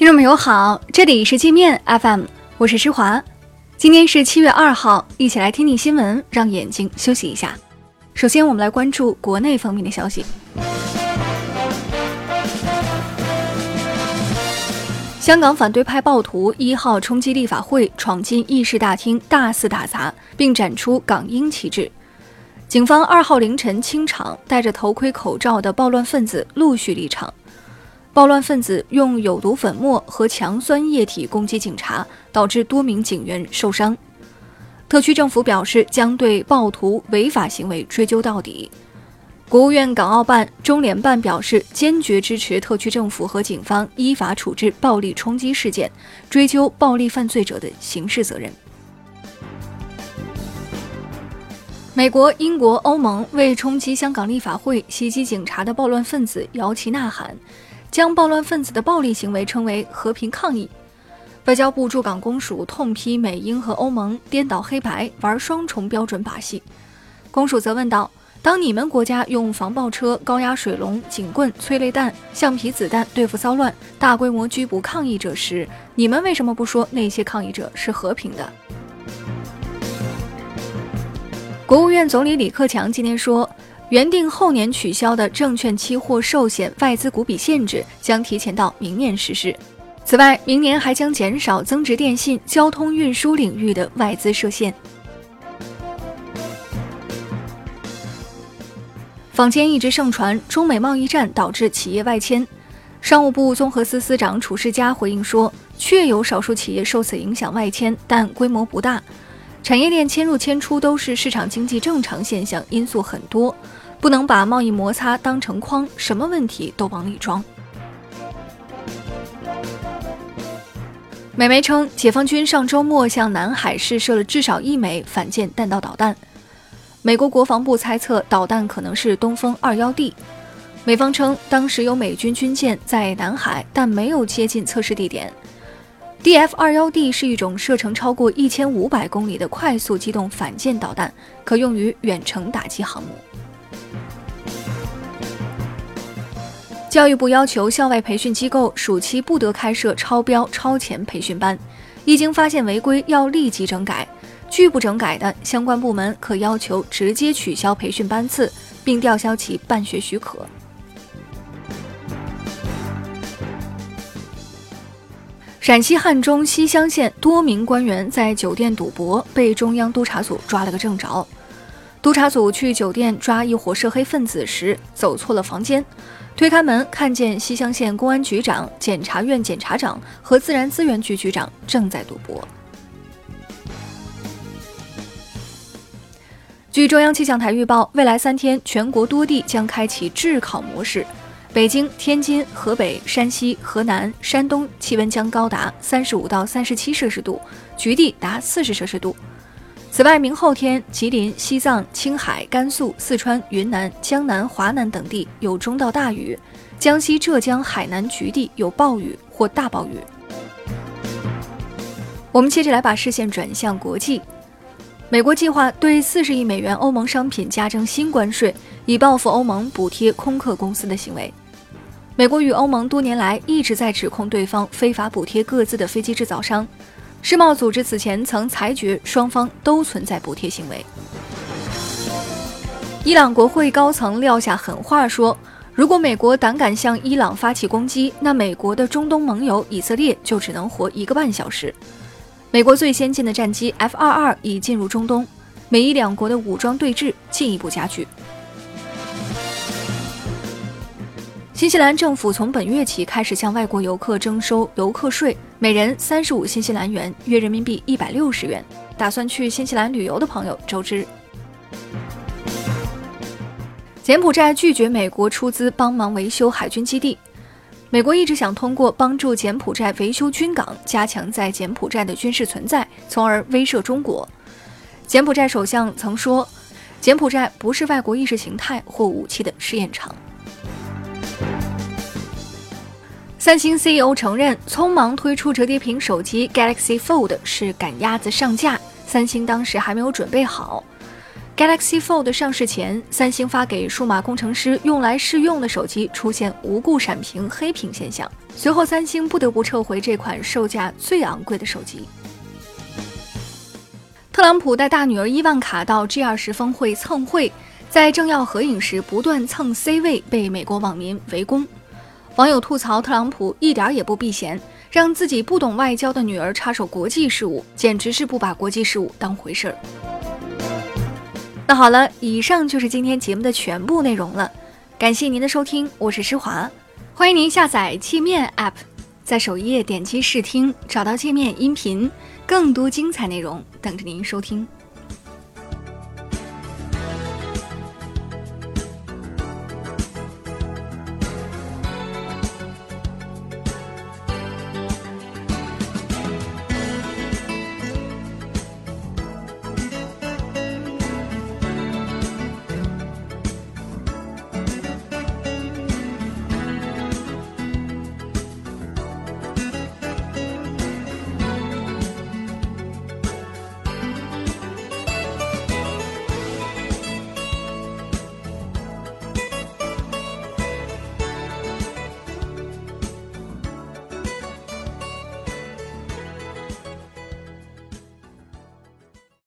听众朋友好，这里是界面 FM，我是施华。今天是七月二号，一起来听听新闻，让眼睛休息一下。首先，我们来关注国内方面的消息。香港反对派暴徒一号冲击立法会，闯进议事大厅，大肆打砸，并展出港英旗帜。警方二号凌晨清场，戴着头盔、口罩的暴乱分子陆续离场。暴乱分子用有毒粉末和强酸液体攻击警察，导致多名警员受伤。特区政府表示将对暴徒违法行为追究到底。国务院港澳办、中联办表示坚决支持特区政府和警方依法处置暴力冲击事件，追究暴力犯罪者的刑事责任。美国、英国、欧盟为冲击香港立法会、袭击警察的暴乱分子摇旗呐喊。将暴乱分子的暴力行为称为和平抗议。外交部驻港公署痛批美英和欧盟颠倒黑白，玩双重标准把戏。公署则问道：“当你们国家用防暴车、高压水龙、警棍、催泪弹、橡皮子弹对付骚乱，大规模拘捕抗议者时，你们为什么不说那些抗议者是和平的？”国务院总理李克强今天说。原定后年取消的证券期货寿险外资股比限制将提前到明年实施。此外，明年还将减少增值电信、交通运输领域的外资设限。坊间一直盛传中美贸易战导致企业外迁，商务部综合司司长褚世佳回应说，确有少数企业受此影响外迁，但规模不大。产业链迁入迁出都是市场经济正常现象，因素很多，不能把贸易摩擦当成筐，什么问题都往里装。美媒称，解放军上周末向南海试射了至少一枚反舰弹道导弹。美国国防部猜测导弹可能是东风二幺 D。美方称，当时有美军军舰在南海，但没有接近测试地点。DF 二幺 D 是一种射程超过一千五百公里的快速机动反舰导弹，可用于远程打击航母。教育部要求校外培训机构暑期不得开设超标超前培训班，一经发现违规要立即整改，拒不整改的相关部门可要求直接取消培训班次，并吊销其办学许可。陕西汉中西乡县多名官员在酒店赌博，被中央督察组抓了个正着。督察组去酒店抓一伙涉黑分子时，走错了房间，推开门，看见西乡县公安局长、检察院检察长和自然资源局局长正在赌博。据中央气象台预报，未来三天全国多地将开启炙烤模式。北京、天津、河北、山西、河南、山东气温将高达三十五到三十七摄氏度，局地达四十摄氏度。此外，明后天，吉林、西藏、青海、甘肃、四川、云南、江南、华南等地有中到大雨，江西、浙江、海南局地有暴雨或大暴雨。我们接着来把视线转向国际。美国计划对四十亿美元欧盟商品加征新关税，以报复欧盟补贴空客公司的行为。美国与欧盟多年来一直在指控对方非法补贴各自的飞机制造商。世贸组织此前曾裁决双方都存在补贴行为。伊朗国会高层撂下狠话说，如果美国胆敢向伊朗发起攻击，那美国的中东盟友以色列就只能活一个半小时。美国最先进的战机 F 二二已进入中东，美伊两国的武装对峙进一步加剧。新西兰政府从本月起开始向外国游客征收游客税，每人三十五新西兰元，约人民币一百六十元。打算去新西兰旅游的朋友周知。柬埔寨拒绝美国出资帮忙维修海军基地。美国一直想通过帮助柬埔寨维修军港，加强在柬埔寨的军事存在，从而威慑中国。柬埔寨首相曾说：“柬埔寨不是外国意识形态或武器的试验场。”三星 CEO 承认，匆忙推出折叠屏手机 Galaxy Fold 是赶鸭子上架，三星当时还没有准备好。Galaxy Fold 上市前，三星发给数码工程师用来试用的手机出现无故闪屏黑屏现象，随后三星不得不撤回这款售价最昂贵的手机。特朗普带大女儿伊万卡到 G20 峰会蹭会，在正要合影时不断蹭 C 位，被美国网民围攻。网友吐槽特朗普一点也不避嫌，让自己不懂外交的女儿插手国际事务，简直是不把国际事务当回事儿。那好了，以上就是今天节目的全部内容了，感谢您的收听，我是施华，欢迎您下载界面 App，在首页点击试听，找到界面音频，更多精彩内容等着您收听。